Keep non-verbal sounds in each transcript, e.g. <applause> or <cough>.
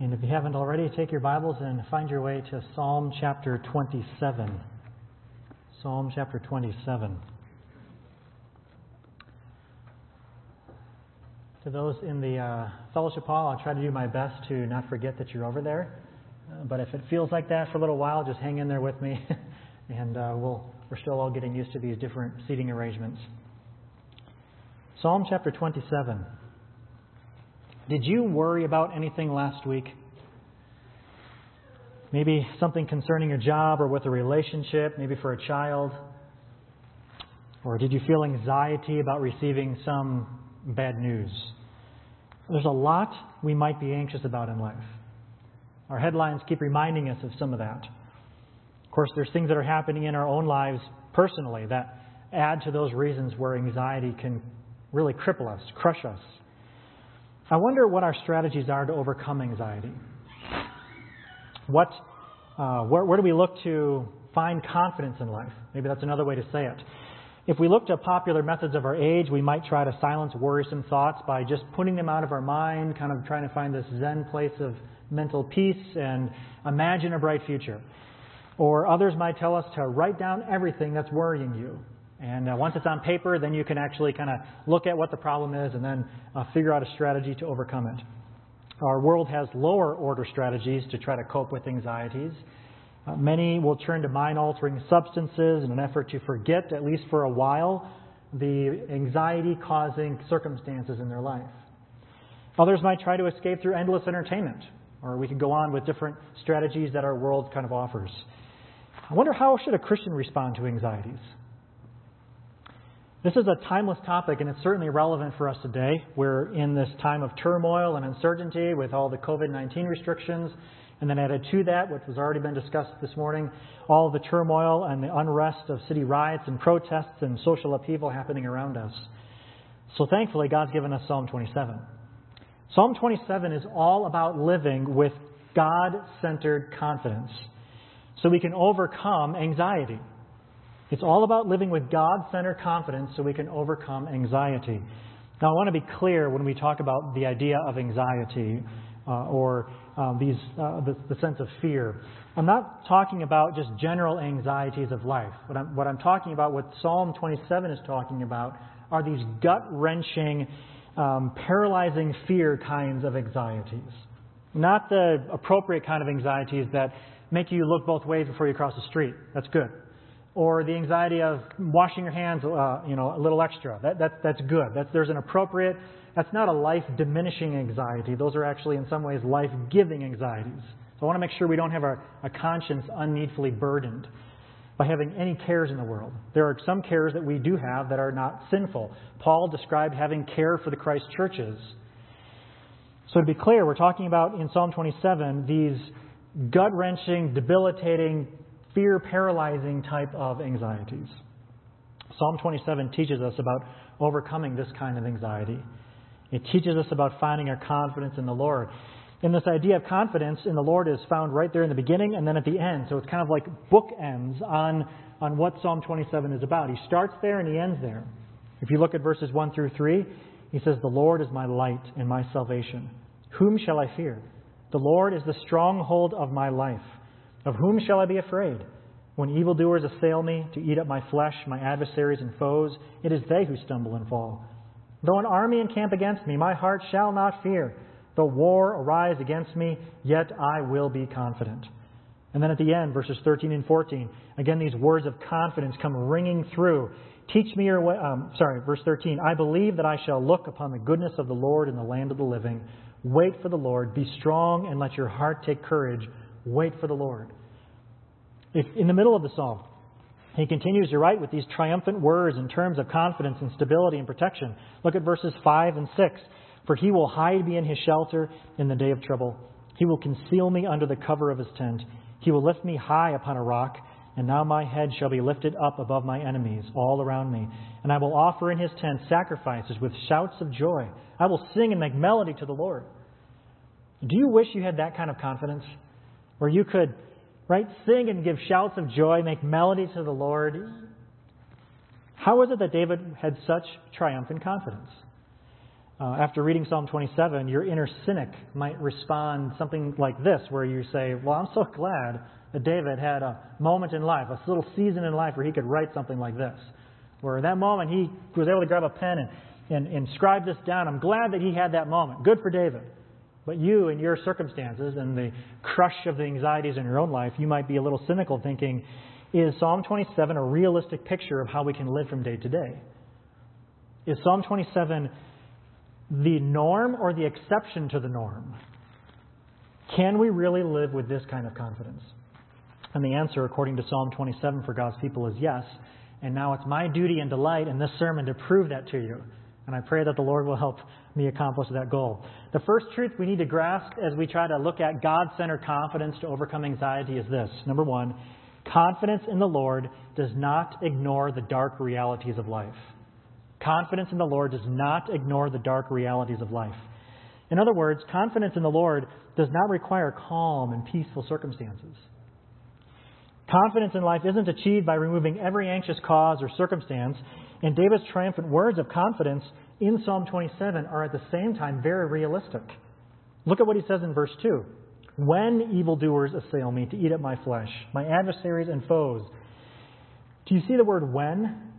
And if you haven't already, take your Bibles and find your way to Psalm chapter 27. Psalm chapter 27. To those in the uh, fellowship hall, I'll try to do my best to not forget that you're over there. Uh, but if it feels like that for a little while, just hang in there with me, <laughs> and uh, we'll, we're still all getting used to these different seating arrangements. Psalm chapter 27. Did you worry about anything last week? Maybe something concerning your job or with a relationship, maybe for a child? Or did you feel anxiety about receiving some bad news? There's a lot we might be anxious about in life. Our headlines keep reminding us of some of that. Of course, there's things that are happening in our own lives personally that add to those reasons where anxiety can really cripple us, crush us. I wonder what our strategies are to overcome anxiety. What, uh, where, where do we look to find confidence in life? Maybe that's another way to say it. If we look to popular methods of our age, we might try to silence worrisome thoughts by just putting them out of our mind, kind of trying to find this Zen place of mental peace and imagine a bright future. Or others might tell us to write down everything that's worrying you. And uh, once it's on paper, then you can actually kind of look at what the problem is and then uh, figure out a strategy to overcome it. Our world has lower order strategies to try to cope with anxieties. Uh, many will turn to mind altering substances in an effort to forget, at least for a while, the anxiety causing circumstances in their life. Others might try to escape through endless entertainment, or we could go on with different strategies that our world kind of offers. I wonder how should a Christian respond to anxieties? This is a timeless topic, and it's certainly relevant for us today. We're in this time of turmoil and uncertainty with all the COVID 19 restrictions. And then added to that, which has already been discussed this morning, all the turmoil and the unrest of city riots and protests and social upheaval happening around us. So thankfully, God's given us Psalm 27. Psalm 27 is all about living with God centered confidence so we can overcome anxiety. It's all about living with God centered confidence so we can overcome anxiety. Now, I want to be clear when we talk about the idea of anxiety uh, or uh, these, uh, the, the, sense of fear. I'm not talking about just general anxieties of life. What I'm, what I'm talking about, what Psalm 27 is talking about, are these gut wrenching, um, paralyzing fear kinds of anxieties. Not the appropriate kind of anxieties that make you look both ways before you cross the street. That's good or the anxiety of washing your hands, uh, you know, a little extra. That, that, that's good. That's, there's an appropriate, that's not a life diminishing anxiety. Those are actually, in some ways, life giving anxieties. So I want to make sure we don't have our, a conscience unneedfully burdened. by having any cares in the world. There are some cares that we do have that are not sinful. Paul described having care for the Christ churches. So to be clear, we're talking about in Psalm 27 these gut wrenching, debilitating, fear paralyzing type of anxieties. Psalm 27 teaches us about overcoming this kind of anxiety. It teaches us about finding our confidence in the Lord. And this idea of confidence in the Lord is found right there in the beginning and then at the end. So it's kind of like bookends on, on what Psalm 27 is about. He starts there and he ends there. If you look at verses 1 through 3, he says, The Lord is my light and my salvation. Whom shall I fear? The Lord is the stronghold of my life. Of whom shall I be afraid? When evildoers assail me to eat up my flesh, my adversaries and foes, it is they who stumble and fall. Though an army encamp against me, my heart shall not fear. Though war arise against me, yet I will be confident. And then at the end, verses 13 and 14, again, these words of confidence come ringing through. Teach me your way. Um, sorry, verse 13. I believe that I shall look upon the goodness of the Lord in the land of the living. Wait for the Lord. Be strong and let your heart take courage. Wait for the Lord. If in the middle of the psalm, he continues to write with these triumphant words in terms of confidence and stability and protection. Look at verses 5 and 6. For he will hide me in his shelter in the day of trouble. He will conceal me under the cover of his tent. He will lift me high upon a rock. And now my head shall be lifted up above my enemies all around me. And I will offer in his tent sacrifices with shouts of joy. I will sing and make melody to the Lord. Do you wish you had that kind of confidence? Where you could, right, sing and give shouts of joy, make melody to the Lord? How is it that David had such triumphant confidence? Uh, after reading Psalm 27, your inner cynic might respond something like this, where you say, Well, I'm so glad that David had a moment in life, a little season in life where he could write something like this. Where in that moment he was able to grab a pen and, and, and scribe this down. I'm glad that he had that moment. Good for David. But you, in your circumstances and the crush of the anxieties in your own life, you might be a little cynical thinking, is Psalm 27 a realistic picture of how we can live from day to day? Is Psalm 27 the norm or the exception to the norm? Can we really live with this kind of confidence? And the answer, according to Psalm 27 for God's people, is yes. And now it's my duty and delight in this sermon to prove that to you. And I pray that the Lord will help me accomplish that goal. The first truth we need to grasp as we try to look at God centered confidence to overcome anxiety is this. Number one, confidence in the Lord does not ignore the dark realities of life. Confidence in the Lord does not ignore the dark realities of life. In other words, confidence in the Lord does not require calm and peaceful circumstances. Confidence in life isn't achieved by removing every anxious cause or circumstance, and David's triumphant words of confidence in Psalm 27 are at the same time very realistic. Look at what he says in verse 2. When evildoers assail me to eat up my flesh, my adversaries and foes. Do you see the word when?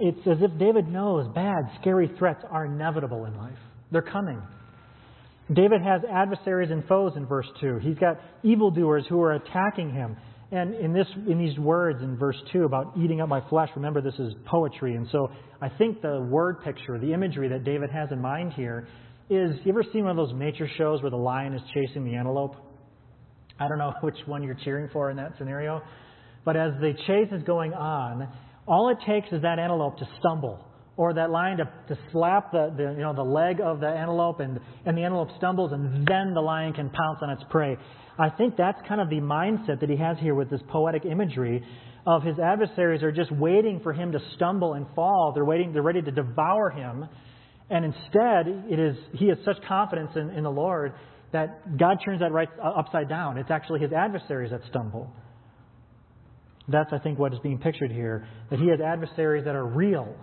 It's as if David knows bad, scary threats are inevitable in life. They're coming. David has adversaries and foes in verse 2. He's got evildoers who are attacking him. And in, this, in these words in verse 2 about eating up my flesh, remember this is poetry. And so I think the word picture, the imagery that David has in mind here is you ever seen one of those nature shows where the lion is chasing the antelope? I don't know <laughs> which one you're cheering for in that scenario. But as the chase is going on, all it takes is that antelope to stumble or that lion to, to slap the, the, you know, the leg of the antelope and, and the antelope stumbles and then the lion can pounce on its prey. I think that's kind of the mindset that he has here with this poetic imagery of his adversaries are just waiting for him to stumble and fall. They're waiting, they're ready to devour him. And instead, it is, he has such confidence in, in the Lord that God turns that right uh, upside down. It's actually his adversaries that stumble. That's, I think, what is being pictured here. That he has adversaries that are real.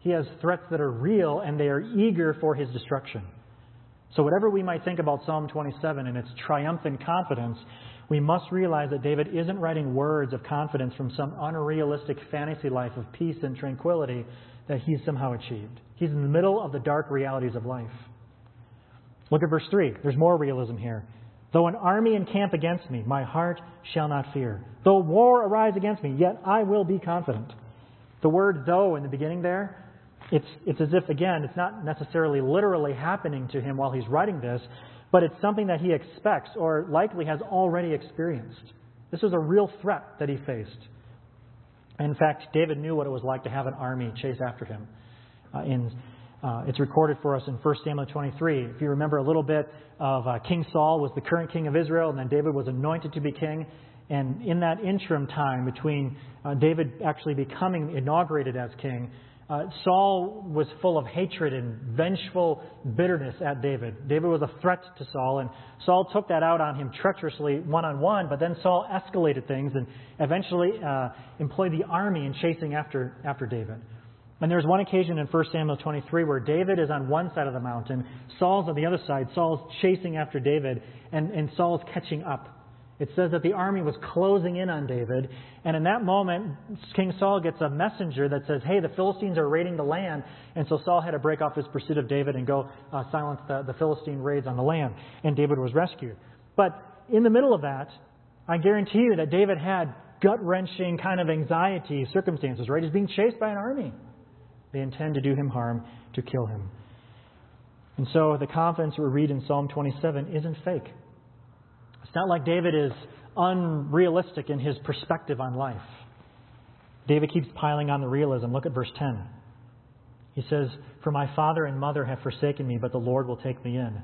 He has threats that are real, and they are eager for his destruction. So, whatever we might think about Psalm 27 and its triumphant confidence, we must realize that David isn't writing words of confidence from some unrealistic fantasy life of peace and tranquility that he's somehow achieved. He's in the middle of the dark realities of life. Look at verse 3. There's more realism here. Though an army encamp against me, my heart shall not fear. Though war arise against me, yet I will be confident. The word though in the beginning there, it's, it's as if, again, it's not necessarily literally happening to him while he's writing this, but it's something that he expects or likely has already experienced. This was a real threat that he faced. In fact, David knew what it was like to have an army chase after him. Uh, in, uh, it's recorded for us in 1 Samuel 23. If you remember a little bit of uh, King Saul was the current king of Israel, and then David was anointed to be king. And in that interim time between uh, David actually becoming inaugurated as king, uh, Saul was full of hatred and vengeful bitterness at David. David was a threat to Saul, and Saul took that out on him treacherously one on one, but then Saul escalated things and eventually uh, employed the army in chasing after, after David. And there's one occasion in 1 Samuel 23 where David is on one side of the mountain, Saul's on the other side. Saul's chasing after David, and, and Saul's catching up. It says that the army was closing in on David, and in that moment, King Saul gets a messenger that says, Hey, the Philistines are raiding the land. And so Saul had to break off his pursuit of David and go uh, silence the, the Philistine raids on the land, and David was rescued. But in the middle of that, I guarantee you that David had gut wrenching kind of anxiety circumstances, right? He's being chased by an army. They intend to do him harm, to kill him. And so the confidence we read in Psalm 27 isn't fake. It's not like David is unrealistic in his perspective on life. David keeps piling on the realism. Look at verse 10. He says, For my father and mother have forsaken me, but the Lord will take me in.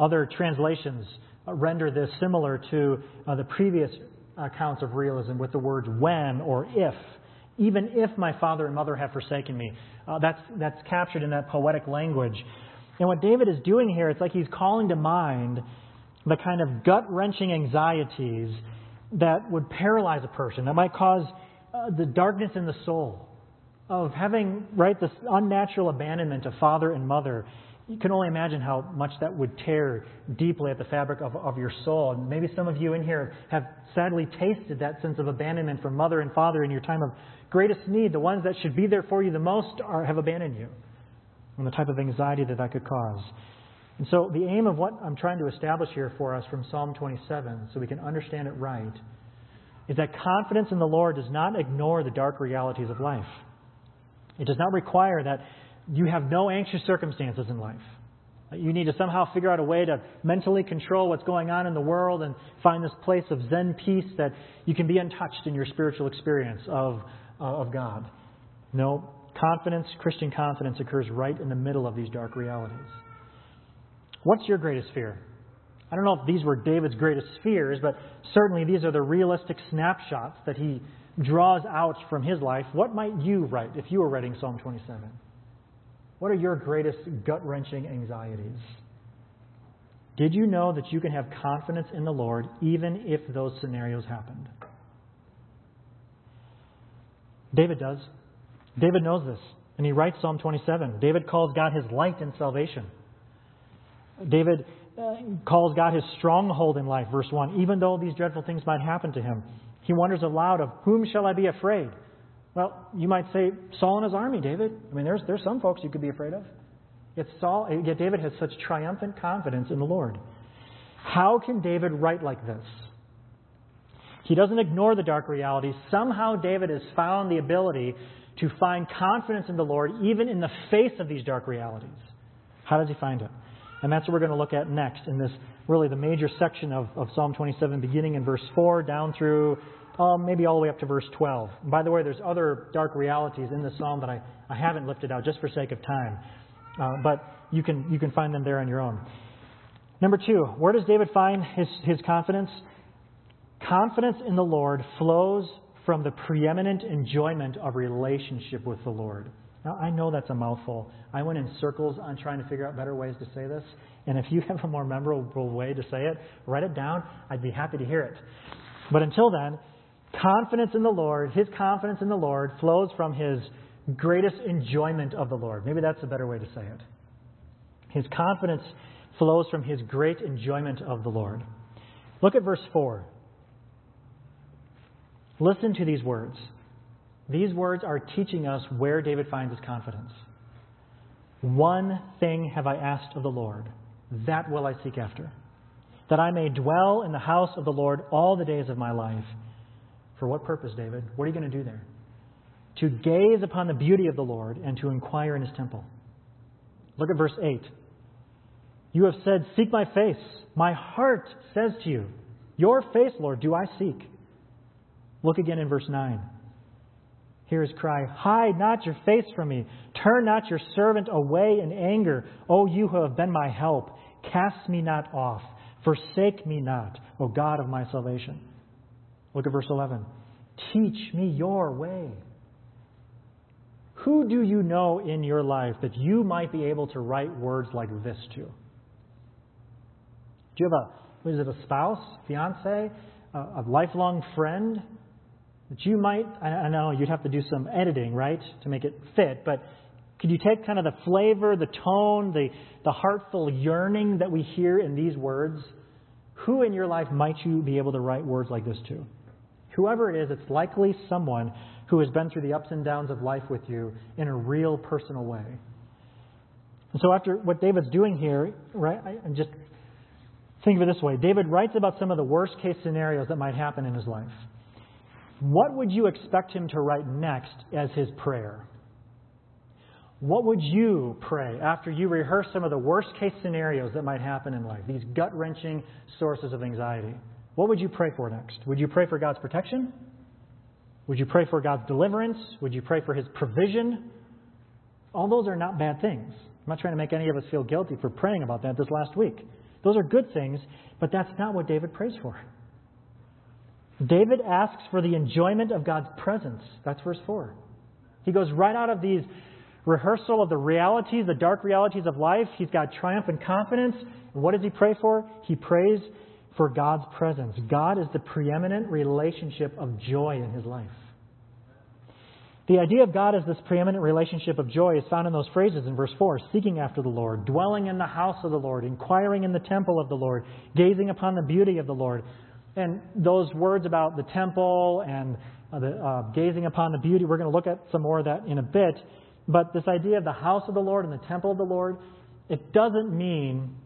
Other translations render this similar to uh, the previous accounts of realism with the words when or if. Even if my father and mother have forsaken me. Uh, that's, that's captured in that poetic language. And what David is doing here, it's like he's calling to mind the kind of gut wrenching anxieties that would paralyze a person, that might cause uh, the darkness in the soul of having, right, this unnatural abandonment of father and mother. You can only imagine how much that would tear deeply at the fabric of, of your soul. And maybe some of you in here have sadly tasted that sense of abandonment from mother and father in your time of greatest need. The ones that should be there for you the most are, have abandoned you. And the type of anxiety that that could cause. And so, the aim of what I'm trying to establish here for us from Psalm 27, so we can understand it right, is that confidence in the Lord does not ignore the dark realities of life. It does not require that you have no anxious circumstances in life. You need to somehow figure out a way to mentally control what's going on in the world and find this place of Zen peace that you can be untouched in your spiritual experience of, uh, of God. No, confidence, Christian confidence, occurs right in the middle of these dark realities. What's your greatest fear? I don't know if these were David's greatest fears, but certainly these are the realistic snapshots that he draws out from his life. What might you write if you were writing Psalm 27? What are your greatest gut wrenching anxieties? Did you know that you can have confidence in the Lord even if those scenarios happened? David does. David knows this, and he writes Psalm 27. David calls God his light and salvation. David uh, calls God his stronghold in life, verse 1. Even though these dreadful things might happen to him, he wonders aloud, Of whom shall I be afraid? Well, you might say Saul and his army, David. I mean, there's, there's some folks you could be afraid of. Yet, Saul, yet David has such triumphant confidence in the Lord. How can David write like this? He doesn't ignore the dark realities. Somehow, David has found the ability to find confidence in the Lord even in the face of these dark realities. How does he find it? And that's what we're going to look at next in this really the major section of, of Psalm 27, beginning in verse 4 down through um, maybe all the way up to verse 12. And by the way, there's other dark realities in this psalm that I, I haven't lifted out just for sake of time. Uh, but you can, you can find them there on your own. Number two, where does David find his, his confidence? Confidence in the Lord flows from the preeminent enjoyment of relationship with the Lord. Now, I know that's a mouthful. I went in circles on trying to figure out better ways to say this. And if you <laughs> have a more memorable way to say it, write it down. I'd be happy to hear it. But until then, confidence in the Lord, his confidence in the Lord flows from his greatest enjoyment of the Lord. Maybe that's a better way to say it. His confidence flows from his great enjoyment of the Lord. Look at verse 4. Listen to these words. These words are teaching us where David finds his confidence. One thing have I asked of the Lord, that will I seek after, that I may dwell in the house of the Lord all the days of my life. For what purpose, David? What are you going to do there? To gaze upon the beauty of the Lord and to inquire in his temple. Look at verse 8. You have said, Seek my face. My heart says to you, Your face, Lord, do I seek. Look again in verse 9. Hear his cry, Hide not your face from me. Turn not your servant away in anger. O you who have been my help, cast me not off. Forsake me not, O God of my salvation. Look at verse 11. Teach me your way. Who do you know in your life that you might be able to write words like this to? Do you have a, is it a spouse, fiance, a, a lifelong friend that you might, I know you'd have to do some editing, right, to make it fit, but could you take kind of the flavor, the tone, the, the heartful yearning that we hear in these words? Who in your life might you be able to write words like this to? Whoever it is, it's likely someone who has been through the ups and downs of life with you in a real personal way. And so, after what David's doing here, right, I'm just think of it this way David writes about some of the worst case scenarios that might happen in his life. What would you expect him to write next as his prayer? What would you pray after you rehearse some of the worst case scenarios that might happen in life, these gut wrenching sources of anxiety? What would you pray for next? Would you pray for God's protection? Would you pray for God's deliverance? Would you pray for His provision? All those are not bad things. I'm not trying to make any of us feel guilty for praying about that this last week. Those are good things, but that's not what David prays for. David asks for the enjoyment of God's presence. That's verse 4. He goes right out of these rehearsal of the realities, the dark realities of life. He's got triumph and confidence. And what does he pray for? He prays for God's presence. God is the preeminent relationship of joy in his life. The idea of God as this preeminent relationship of joy is found in those phrases in verse 4 seeking after the Lord, dwelling in the house of the Lord, inquiring in the temple of the Lord, gazing upon the beauty of the Lord. And those words about the temple and uh, the, uh, gazing upon the beauty, we're going to look at some more of that in a bit. But this idea of the house of the Lord and the temple of the Lord, it doesn't mean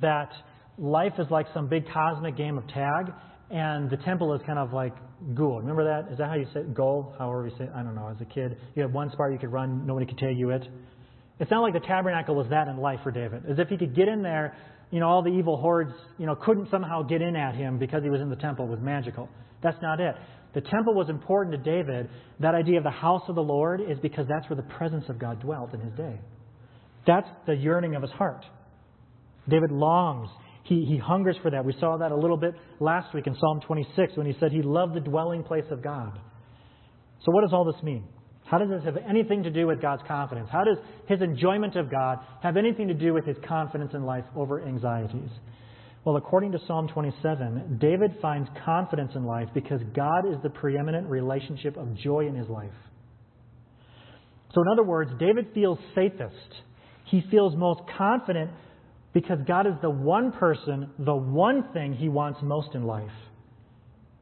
that life is like some big cosmic game of tag, and the temple is kind of like ghoul. Remember that? Is that how you say goal? However you say it? I don't know. As a kid, you had one spot you could run, nobody could tag you it. It's not like the tabernacle was that in life for David. As if he could get in there, you know, all the evil hordes, you know, couldn't somehow get in at him because he was in the temple was magical. That's not it. The temple was important to David. That idea of the house of the Lord is because that's where the presence of God dwelt in his day. That's the yearning of his heart. David longs he, he hungers for that. We saw that a little bit last week in Psalm 26 when he said he loved the dwelling place of God. So, what does all this mean? How does this have anything to do with God's confidence? How does his enjoyment of God have anything to do with his confidence in life over anxieties? Well, according to Psalm 27, David finds confidence in life because God is the preeminent relationship of joy in his life. So, in other words, David feels safest. He feels most confident because God is the one person, the one thing he wants most in life.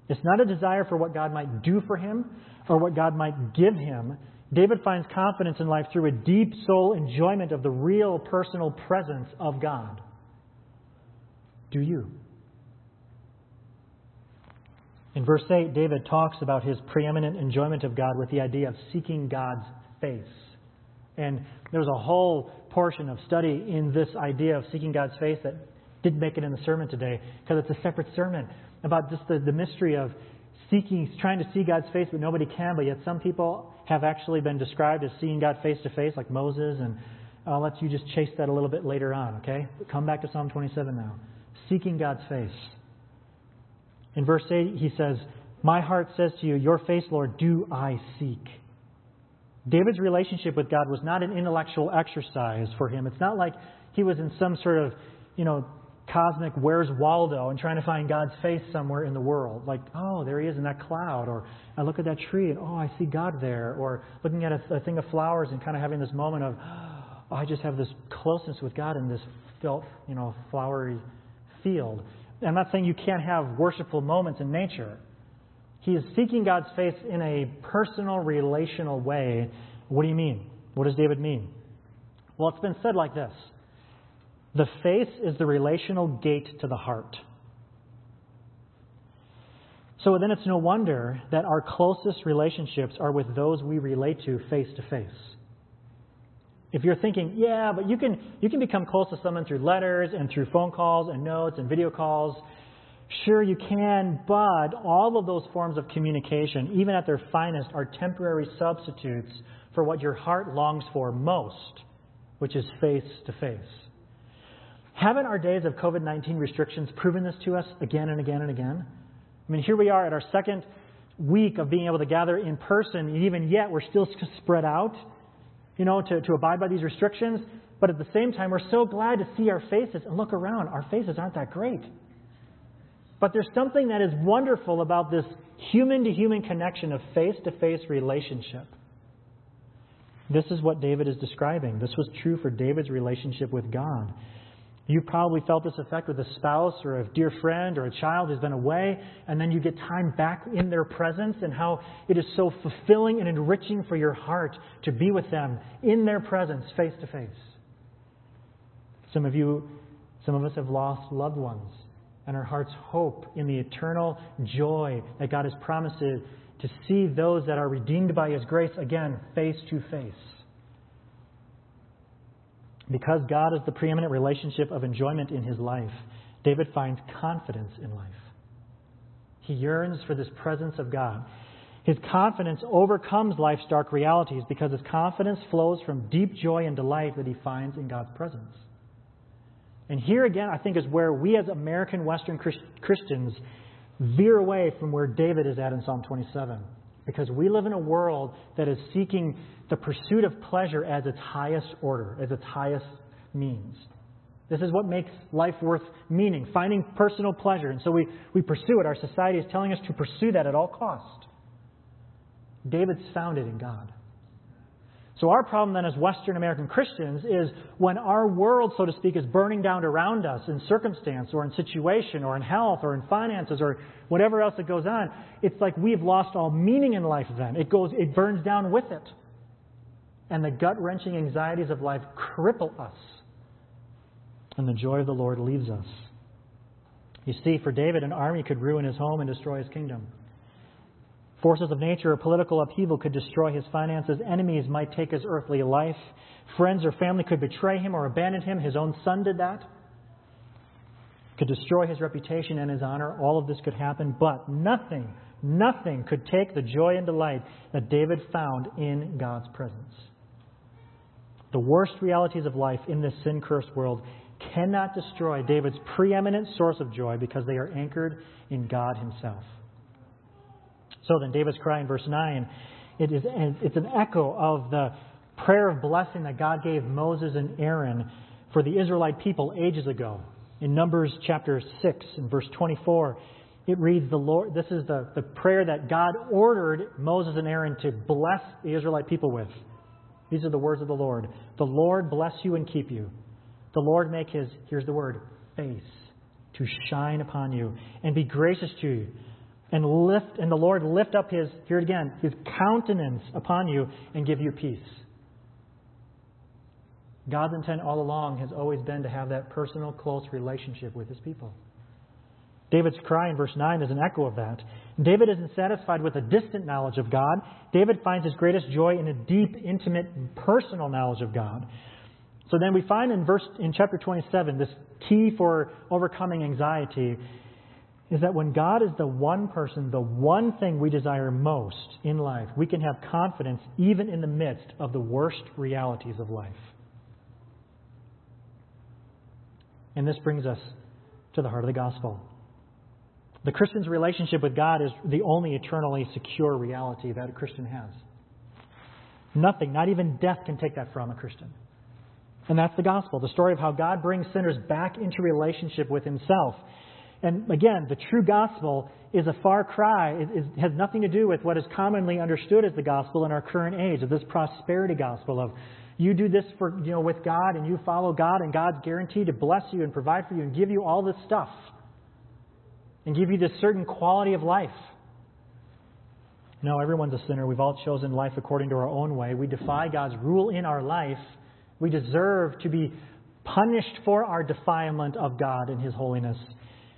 It's not a desire for what God might do for him or what God might give him. David finds confidence in life through a deep soul enjoyment of the real personal presence of God. Do you? In verse 8, David talks about his preeminent enjoyment of God with the idea of seeking God's face. And there's a whole portion of study in this idea of seeking God's face that didn't make it in the sermon today because it's a separate sermon about just the, the mystery of seeking, trying to see God's face, but nobody can. But yet some people have actually been described as seeing God face to face, like Moses. And I'll let you just chase that a little bit later on, okay? Come back to Psalm 27 now. Seeking God's face. In verse 8, he says, My heart says to you, Your face, Lord, do I seek. David's relationship with God was not an intellectual exercise for him. It's not like he was in some sort of, you know, cosmic where's Waldo and trying to find God's face somewhere in the world. Like, oh, there he is in that cloud. Or I look at that tree and, oh, I see God there. Or looking at a, a thing of flowers and kind of having this moment of, oh, I just have this closeness with God in this, you know, flowery field. I'm not saying you can't have worshipful moments in nature. He is seeking God's face in a personal, relational way. What do you mean? What does David mean? Well, it's been said like this The face is the relational gate to the heart. So then it's no wonder that our closest relationships are with those we relate to face to face. If you're thinking, yeah, but you can, you can become close to someone through letters and through phone calls and notes and video calls, Sure, you can, but all of those forms of communication, even at their finest, are temporary substitutes for what your heart longs for most, which is face to face. Haven't our days of COVID 19 restrictions proven this to us again and again and again? I mean, here we are at our second week of being able to gather in person, and even yet we're still spread out, you know, to, to abide by these restrictions. But at the same time, we're so glad to see our faces and look around. Our faces aren't that great. But there's something that is wonderful about this human to human connection of face to face relationship. This is what David is describing. This was true for David's relationship with God. You probably felt this effect with a spouse or a dear friend or a child who's been away, and then you get time back in their presence, and how it is so fulfilling and enriching for your heart to be with them in their presence, face to face. Some of you, some of us have lost loved ones, and our hearts hope in the eternal joy that God has promised to, see those that are redeemed by His grace again face to face. Because God is the preeminent relationship of enjoyment in his life, David finds confidence in life. He yearns for this presence of God. His confidence overcomes life's dark realities because his confidence flows from deep joy and delight that he finds in God's presence. And here again, I think, is where we as American Western Christians veer away from where David is at in Psalm 27. Because we live in a world that is seeking the pursuit of pleasure as its highest order, as its highest means. This is what makes life worth meaning, finding personal pleasure. And so we, we pursue it. Our society is telling us to pursue that at all cost. David's found it in God. So our problem then as Western American Christians is when our world, so to speak, is burning down around us in circumstance or in situation or in health or in finances or whatever else that goes on, it's like we've lost all meaning in life then. It goes, it burns down with it. And the gut wrenching anxieties of life cripple us. And the joy of the Lord leaves us. You see, for David, an army could ruin his home and destroy his kingdom. Forces of nature or political upheaval could destroy his finances. Enemies might take his earthly life. Friends or family could betray him or abandon him. His own son did that. Could destroy his reputation and his honor. All of this could happen, but nothing, nothing could take the joy and delight that David found in God's presence. The worst realities of life in this sin cursed world cannot destroy David's preeminent source of joy because they are anchored in God Himself. So then, David's cry in verse 9, it is, it's an echo of the prayer of blessing that God gave Moses and Aaron for the Israelite people ages ago. In Numbers chapter 6 and verse 24, it reads, the Lord, this is the, the prayer that God ordered Moses and Aaron to bless the Israelite people with. These are the words of the Lord. The Lord bless you and keep you. The Lord make his, here's the word, face to shine upon you and be gracious to you and lift and the Lord lift up his here again his countenance upon you and give you peace. God's intent all along has always been to have that personal, close relationship with his people. David's cry in verse 9 is an echo of that. David isn't satisfied with a distant knowledge of God. David finds his greatest joy in a deep, intimate, personal knowledge of God. So then we find in verse in chapter 27 this key for overcoming anxiety is that when God is the one person, the one thing we desire most in life, we can have confidence even in the midst of the worst realities of life. And this brings us to the heart of the gospel. The Christian's relationship with God is the only eternally secure reality that a Christian has. Nothing, not even death, can take that from a Christian. And that's the gospel the story of how God brings sinners back into relationship with Himself and again, the true gospel is a far cry. It, has nothing to do with what is commonly understood as the gospel in our current age, of this prosperity gospel of you do this for you know with God and you follow God and God's guaranteed to bless you and provide for you and give you all this stuff and give you this certain quality of life. No, everyone's a sinner. We've all chosen life according to our own way. We defy God's rule in our life. We deserve to be punished for our defilement of God and His holiness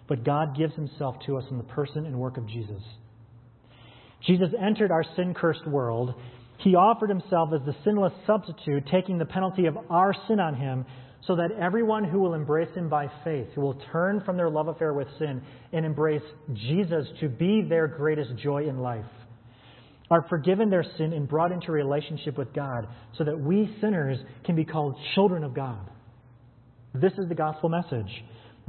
but God gives himself to us in the person and work of Jesus. Jesus entered our sin cursed world. He offered himself as the sinless substitute, taking the penalty of our sin on him so that everyone who will embrace him by faith, who will turn from their love affair with sin and embrace Jesus to be their greatest joy in life, are forgiven their sin and brought into relationship with God so that we sinners can be called children of God. This is the gospel message.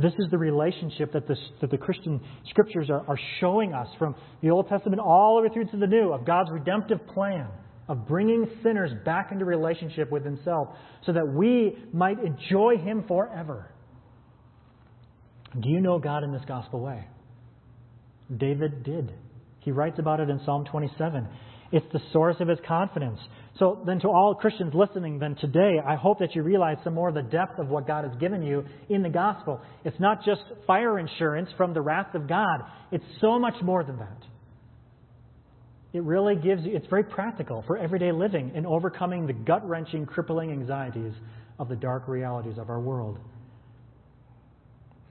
This is the relationship that, that the Christian scriptures are, are showing us from the Old Testament all the way through to the New of God's redemptive plan of bringing sinners back into relationship with Himself so that we might enjoy Him forever. Do you know God in this gospel way? David did. He writes about it in Psalm 27. It's the source of his confidence. So, then, to all Christians listening, then today, I hope that you realize some more of the depth of what God has given you in the gospel. It's not just fire insurance from the wrath of God, it's so much more than that. It really gives you, it's very practical for everyday living and overcoming the gut wrenching, crippling anxieties of the dark realities of our world.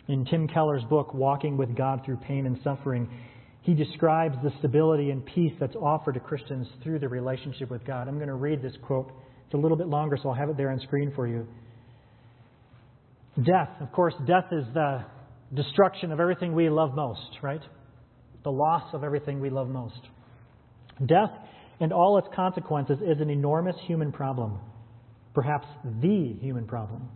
In Tim Keller's book, Walking with God Through Pain and Suffering, he describes the stability and peace that's offered to Christians through the relationship with God. I'm going to read this quote. It's a little bit longer, so I'll have it there on screen for you. Death, of course, death is the destruction of everything we love most, right? The loss of everything we love most. Death and all its consequences is an enormous human problem, perhaps the human problem.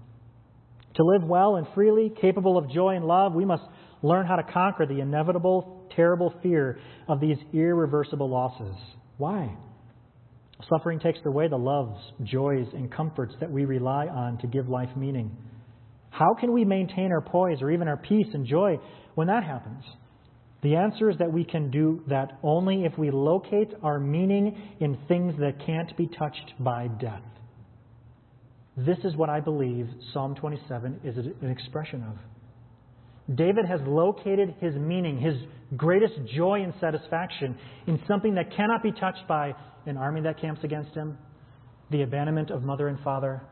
To live well and freely, capable of joy and love, we must learn how to conquer the inevitable, terrible fear of these irreversible losses. Why? Suffering takes away the loves, joys, and comforts that we rely on to give life meaning. How can we maintain our poise or even our peace and joy when that happens? The answer is that we can do that only if we locate our meaning in things that can't be touched by death. This is what I believe Psalm 27 is an expression of. David has located his meaning, his greatest joy and satisfaction, in something that cannot be touched by an army that camps against him, the abandonment of mother and father,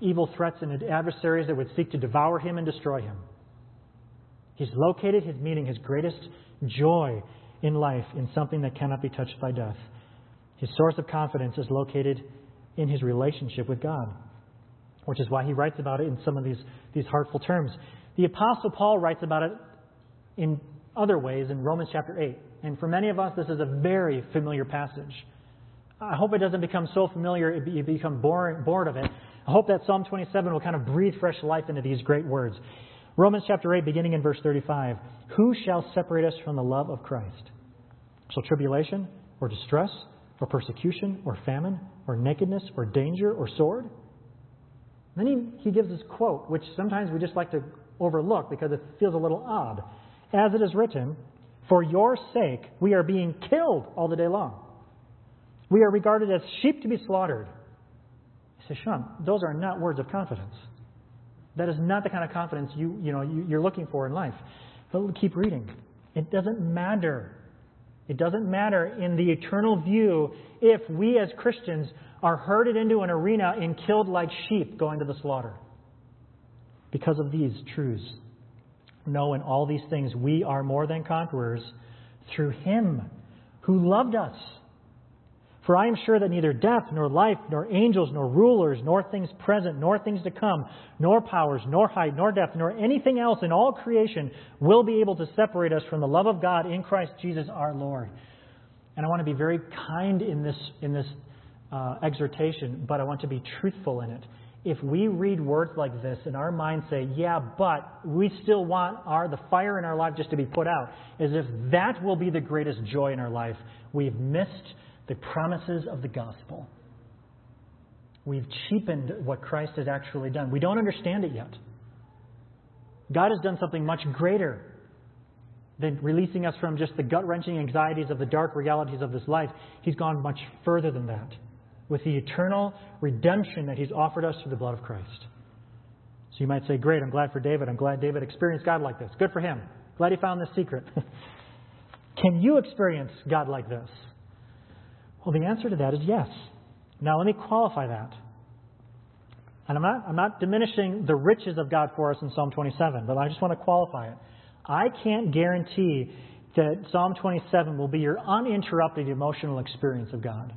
evil threats and adversaries that would seek to devour him and destroy him. He's located his meaning, his greatest joy in life, in something that cannot be touched by death. His source of confidence is located in his relationship with God, which is why he writes about it in some of these, these heartful terms. The Apostle Paul writes about it in other ways in Romans chapter 8. And for many of us, this is a very familiar passage. I hope it doesn't become so familiar you become bored, bored of it. I hope that Psalm 27 will kind of breathe fresh life into these great words. Romans chapter 8, beginning in verse 35. Who shall separate us from the love of Christ? Shall tribulation, or distress, or persecution, or famine, or nakedness, or danger, or sword? Then he, he gives this quote, which sometimes we just like to overlook because it feels a little odd. As it is written, For your sake we are being killed all the day long. We are regarded as sheep to be slaughtered. He says, Sean, those are not words of confidence. That is not the kind of confidence you, you know, you, you're looking for in life. But keep reading. It doesn't matter. It doesn't matter in the eternal view if we as Christians are herded into an arena and killed like sheep going to the slaughter. Because of these truths. know in all these things, we are more than conquerors through Him who loved us. For I am sure that neither death, nor life, nor angels, nor rulers, nor things present, nor things to come, nor powers, nor height, nor depth, nor anything else in all creation will be able to separate us from the love of God in Christ Jesus our Lord. And I want to be very kind in this, in this uh, exhortation, but I want to be truthful in it. If we read words like this and our minds say, yeah, but we still want our, the fire in our life just to be put out, as if that will be the greatest joy in our life, we've missed the promises of the gospel. We've cheapened what Christ has actually done. We don't understand it yet. God has done something much greater than releasing us from just the gut wrenching anxieties of the dark realities of this life. He's gone much further than that with the eternal redemption that He's offered us through the blood of Christ. So you might say, Great, I'm glad for David. I'm glad David experienced God like this. Good for him. Glad he found this secret. <laughs> Can you experience God like this? Well, the answer to that is yes. Now, let me qualify that. And I'm not, I'm not diminishing the riches of God for us in Psalm 27, but I just want to qualify it. I can't guarantee that Psalm 27 will be your uninterrupted emotional experience of God.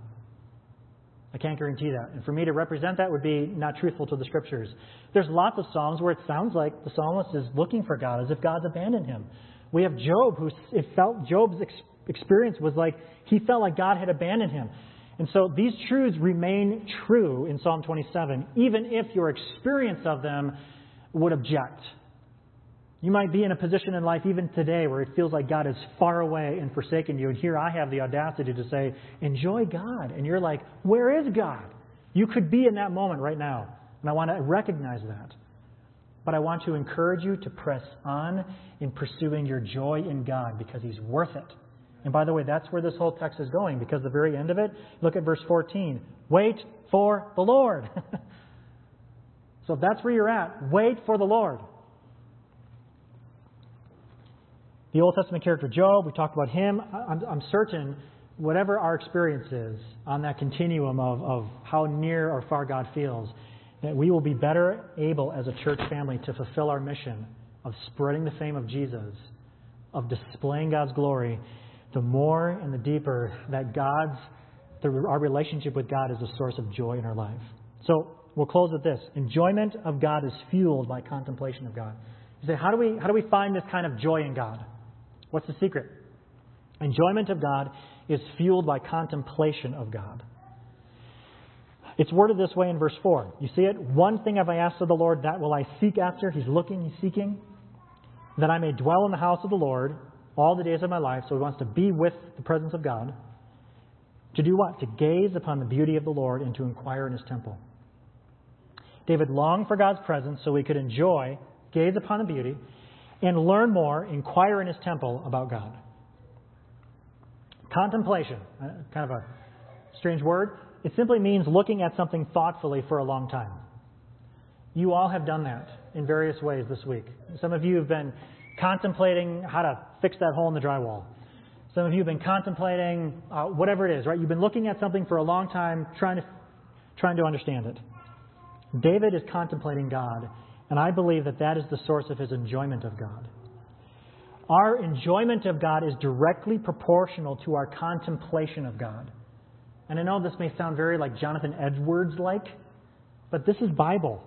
I can't guarantee that. And for me to represent that would be not truthful to the scriptures. There's lots of Psalms where it sounds like the psalmist is looking for God as if God's abandoned him. We have Job who it felt Job's experience was like he felt like God had abandoned him. And so these truths remain true in Psalm 27, even if your experience of them would object. You might be in a position in life even today where it feels like God is far away and forsaken you. And here I have the audacity to say, enjoy God. And you're like, where is God? You could be in that moment right now. And I want to recognize that. But I want to encourage you to press on in pursuing your joy in God because He's worth it. And by the way, that's where this whole text is going because the very end of it, look at verse 14. Wait for the Lord. <laughs> so if that's where you're at, wait for the Lord. The Old Testament character Job, we talked about him. I'm, I'm certain whatever our experience is on that continuum of, of how near or far God feels, that we will be better able as a church family to fulfill our mission of spreading the fame of Jesus, of displaying God's glory, the more and the deeper that God's, the, our relationship with God is a source of joy in our life. So we'll close with this. Enjoyment of God is fueled by contemplation of God. You say, how do we, how do we find this kind of joy in God? What's the secret? Enjoyment of God is fueled by contemplation of God. It's worded this way in verse 4. You see it? One thing have I asked of the Lord, that will I seek after. He's looking, he's seeking. That I may dwell in the house of the Lord all the days of my life. So he wants to be with the presence of God. To do what? To gaze upon the beauty of the Lord and to inquire in his temple. David longed for God's presence so he could enjoy, gaze upon the beauty, and learn more, inquire in his temple about God. Contemplation, uh, kind of a strange word. It simply means looking at something thoughtfully for a long time. You all have done that in various ways this week. Some of you have been contemplating how to fix that hole in the drywall. Some of you have been contemplating uh, whatever it is, right? You've been looking at something for a long time, trying to, trying to understand it. David is contemplating God and I believe that that is the source of his enjoyment of God. Our enjoyment of God is directly proportional to our contemplation of God. And I know this may sound very like Jonathan Edwards like, but this is Bible.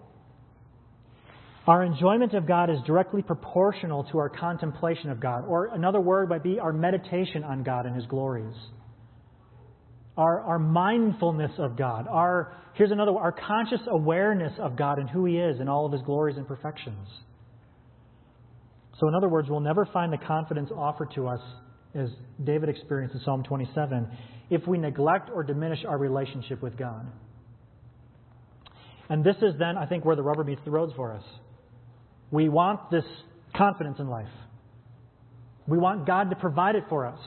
Our enjoyment of God is directly proportional to our contemplation of God. Or another word might be our meditation on God and His glories our, our mindfulness of God, our, here's another our conscious awareness of God and who He is and all of His glories and perfections. So, in other words, we'll never find the confidence offered to us as David experienced in Psalm 27 if we neglect or diminish our relationship with God. And this is then, I think, where the rubber meets the roads for us. We want this confidence in life. We want God to provide it for us.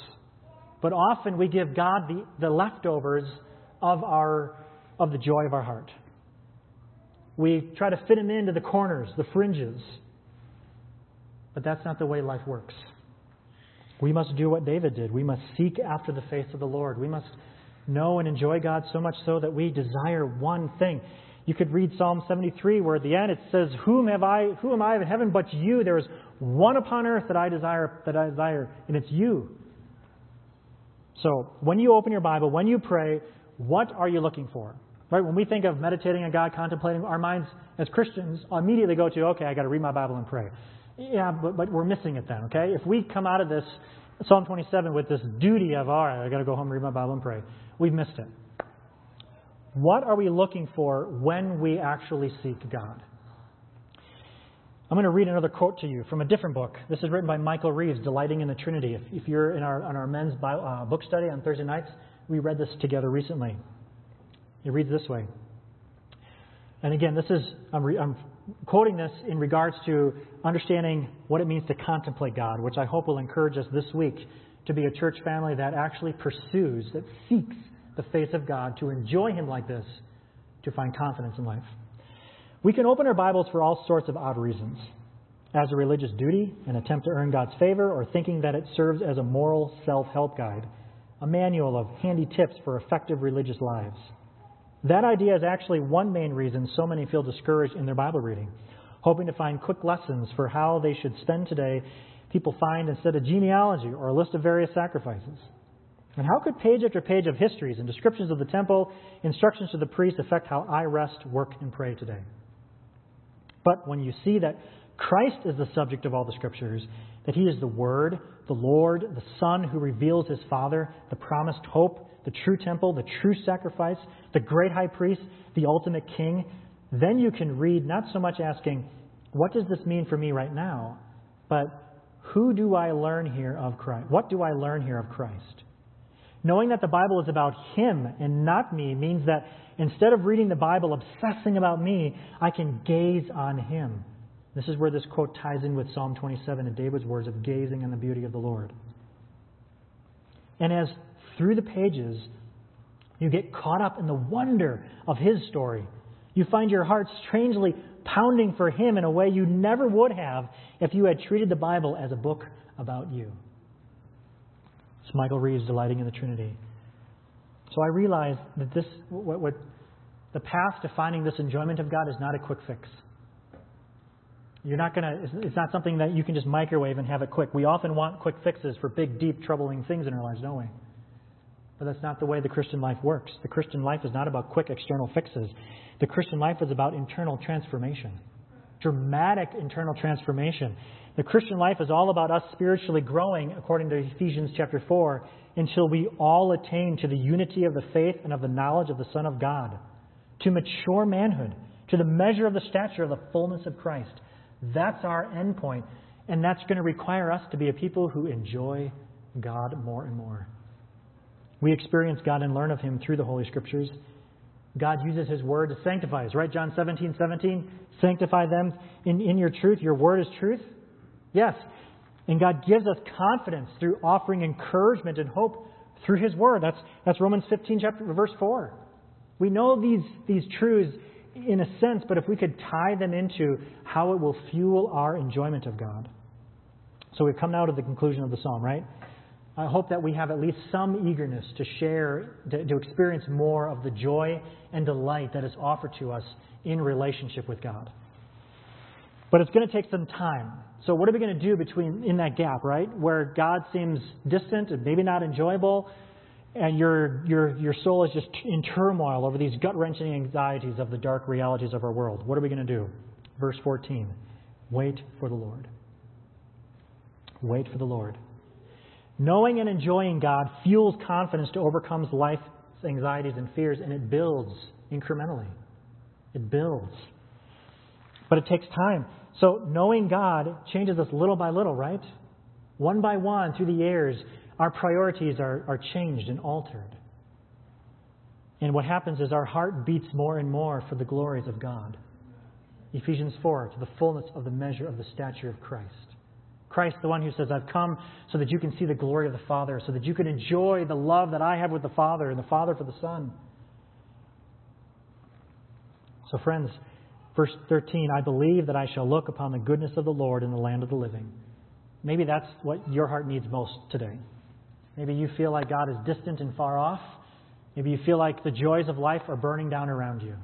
But often we give God the, the leftovers of, our, of the joy of our heart. We try to fit Him into the corners, the fringes. But that's not the way life works. We must do what David did. We must seek after the face of the Lord. We must know and enjoy God so much so that we desire one thing. You could read Psalm 73 where at the end it says, Whom have I who am I in heaven but you? There is one upon earth that I desire that I desire, and it's you. So when you open your Bible, when you pray, what are you looking for? Right? When we think of meditating on God, contemplating, our minds as Christians immediately go to, okay, I got to read my Bible and pray. Yeah, but, but we're missing it then, okay? If we come out of this Psalm 27 with this duty of, all right, I got to go home, read my Bible, and pray, we've missed it. What are we looking for when we actually seek God? I'm going to read another quote to you from a different book. This is written by Michael Reeves, Delighting in the Trinity. If, if you're in our, on our men's bio, uh, book study on Thursday nights, we read this together recently. It reads this way. And again, this is, I'm, re, I'm quoting this in regards to understanding what it means to contemplate God, which I hope will encourage us this week to be a church family that actually pursues, that seeks the face of God, to enjoy Him like this, to find confidence in life. We can open our Bibles for all sorts of odd reasons as a religious duty, an attempt to earn God's favor, or thinking that it serves as a moral self help guide, a manual of handy tips for effective religious lives. That idea is actually one main reason so many feel discouraged in their Bible reading, hoping to find quick lessons for how they should spend today. People find instead a genealogy or a list of various sacrifices. And how could page after page of histories and descriptions of the temple, instructions to the priest affect how I rest, work, and pray today? But when you see that Christ is the subject of all the scriptures, that he is the Word, the Lord, the Son who reveals his Father, the promised hope, the true temple, the true sacrifice, the great high priest, the ultimate king, then you can read not so much asking, what does this mean for me right now? But who do I learn here of Christ? What do I learn here of Christ? Knowing that the Bible is about Him and not me means that instead of reading the Bible obsessing about me, I can gaze on Him. This is where this quote ties in with Psalm 27 and David's words of gazing on the beauty of the Lord. And as through the pages, you get caught up in the wonder of His story, you find your heart strangely pounding for Him in a way you never would have if you had treated the Bible as a book about you. It's Michael Reeves delighting in the Trinity. So I realize that this, what, what, the path to finding this enjoyment of God is not a quick fix. You're not going to, it's not something that you can just microwave and have it quick. We often want quick fixes for big, deep, troubling things in our lives, don't we? But that's not the way the Christian life works. The Christian life is not about quick external fixes. The Christian life is about internal transformation, dramatic internal transformation. The Christian life is all about us spiritually growing, according to Ephesians chapter 4, until we all attain to the unity of the faith and of the knowledge of the Son of God, to mature manhood, to the measure of the stature of the fullness of Christ. That's our end point, and that's going to require us to be a people who enjoy God more and more. We experience God and learn of Him through the Holy Scriptures. God uses His Word to sanctify us, right? John 17, 17. Sanctify them in, in your truth. Your Word is truth. Yes. And God gives us confidence through offering encouragement and hope through His Word. That's, that's Romans 15, chapter, verse 4. We know these, these truths in a sense, but if we could tie them into how it will fuel our enjoyment of God. So we've come now to the conclusion of the psalm, right? I hope that we have at least some eagerness to share, to, to experience more of the joy and delight that is offered to us in relationship with God. But it's going to take some time. So what are we going to do between in that gap, right? Where God seems distant and maybe not enjoyable, and your your your soul is just in turmoil over these gut-wrenching anxieties of the dark realities of our world. What are we going to do? Verse 14. Wait for the Lord. Wait for the Lord. Knowing and enjoying God fuels confidence to overcome life's anxieties and fears, and it builds incrementally. It builds. But it takes time. So knowing God changes us little by little, right? One by one through the years, our priorities are, are changed and altered. And what happens is our heart beats more and more for the glories of God. Ephesians 4, to the fullness of the measure of the stature of Christ. Christ, the one who says, I've come so that you can see the glory of the Father, so that you can enjoy the love that I have with the Father and the Father for the Son. So, friends, verse 13, I believe that I shall look upon the goodness of the Lord in the land of the living. Maybe that's what your heart needs most today. Maybe you feel like God is distant and far off. Maybe you feel like the joys of life are burning down around you.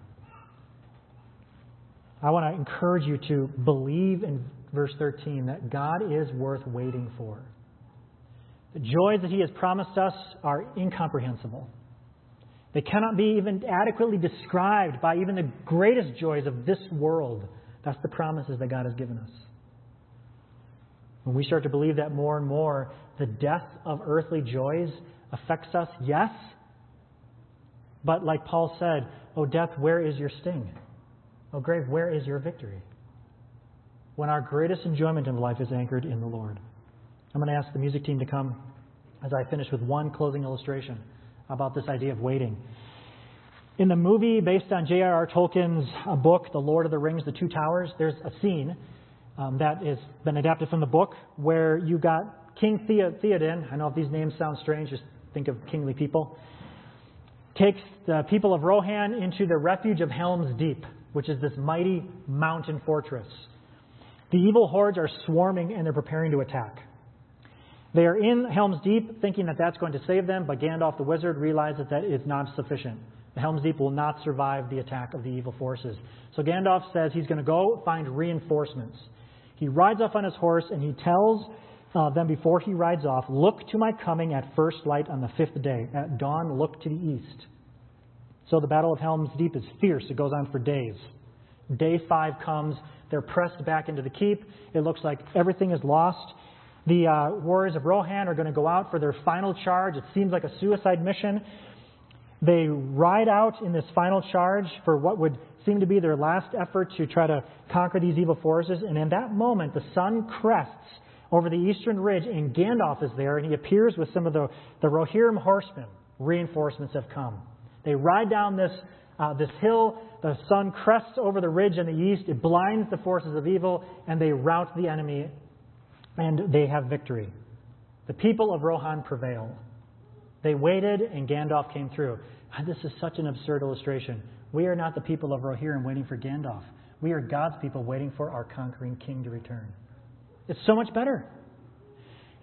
I want to encourage you to believe in verse 13, that God is worth waiting for. The joys that He has promised us are incomprehensible. They cannot be even adequately described by even the greatest joys of this world. That's the promises that God has given us. When we start to believe that more and more, the death of earthly joys affects us, yes. But like Paul said, Oh, death, where is your sting? Oh, grave, where is your victory? when our greatest enjoyment in life is anchored in the Lord. I'm going to ask the music team to come as I finish with one closing illustration about this idea of waiting. In the movie based on J.R.R. Tolkien's uh, book, The Lord of the Rings, The Two Towers, there's a scene um, that has been adapted from the book where you got King Theoden. I know if these names sound strange, just think of kingly people. Takes the people of Rohan into the refuge of Helm's Deep, which is this mighty mountain fortress. The evil hordes are swarming and they're preparing to attack. They are in Helm's Deep thinking that that's going to save them, but Gandalf the wizard realizes that it's not sufficient. The Helm's Deep will not survive the attack of the evil forces. So Gandalf says he's going to go find reinforcements. He rides off on his horse and he tells uh, then before he rides off, look to my coming at first light on the fifth day. At dawn, look to the east. So the Battle of Helm's Deep is fierce. It goes on for days. Day five comes. They're pressed back into the keep. It looks like everything is lost. The uh, warriors of Rohan are going to go out for their final charge. It seems like a suicide mission. They ride out in this final charge for what would seem to be their last effort to try to conquer these evil forces. And in that moment, the sun crests over the eastern ridge, and Gandalf is there, and he appears with some of the, the Rohirrim horsemen. Reinforcements have come. They ride down this, uh, this hill. The sun crests over the ridge in the east. It blinds the forces of evil, and they rout the enemy, and they have victory. The people of Rohan prevail. They waited, and Gandalf came through. This is such an absurd illustration. We are not the people of Rohirrim waiting for Gandalf. We are God's people waiting for our conquering king to return. It's so much better.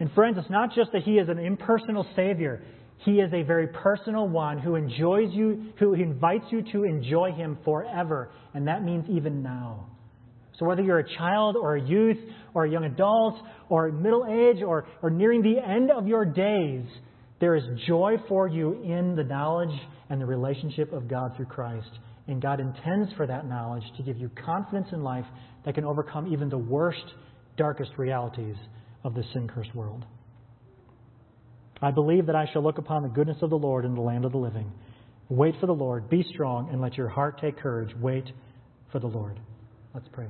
And friends, it's not just that he is an impersonal savior. He is a very personal one who enjoys you, who invites you to enjoy him forever. And that means even now. So whether you're a child or a youth or a young adult or middle age or, or nearing the end of your days, there is joy for you in the knowledge and the relationship of God through Christ. And God intends for that knowledge to give you confidence in life that can overcome even the worst, darkest realities of this sin cursed world. I believe that I shall look upon the goodness of the Lord in the land of the living. Wait for the Lord, be strong, and let your heart take courage. Wait for the Lord. Let's pray.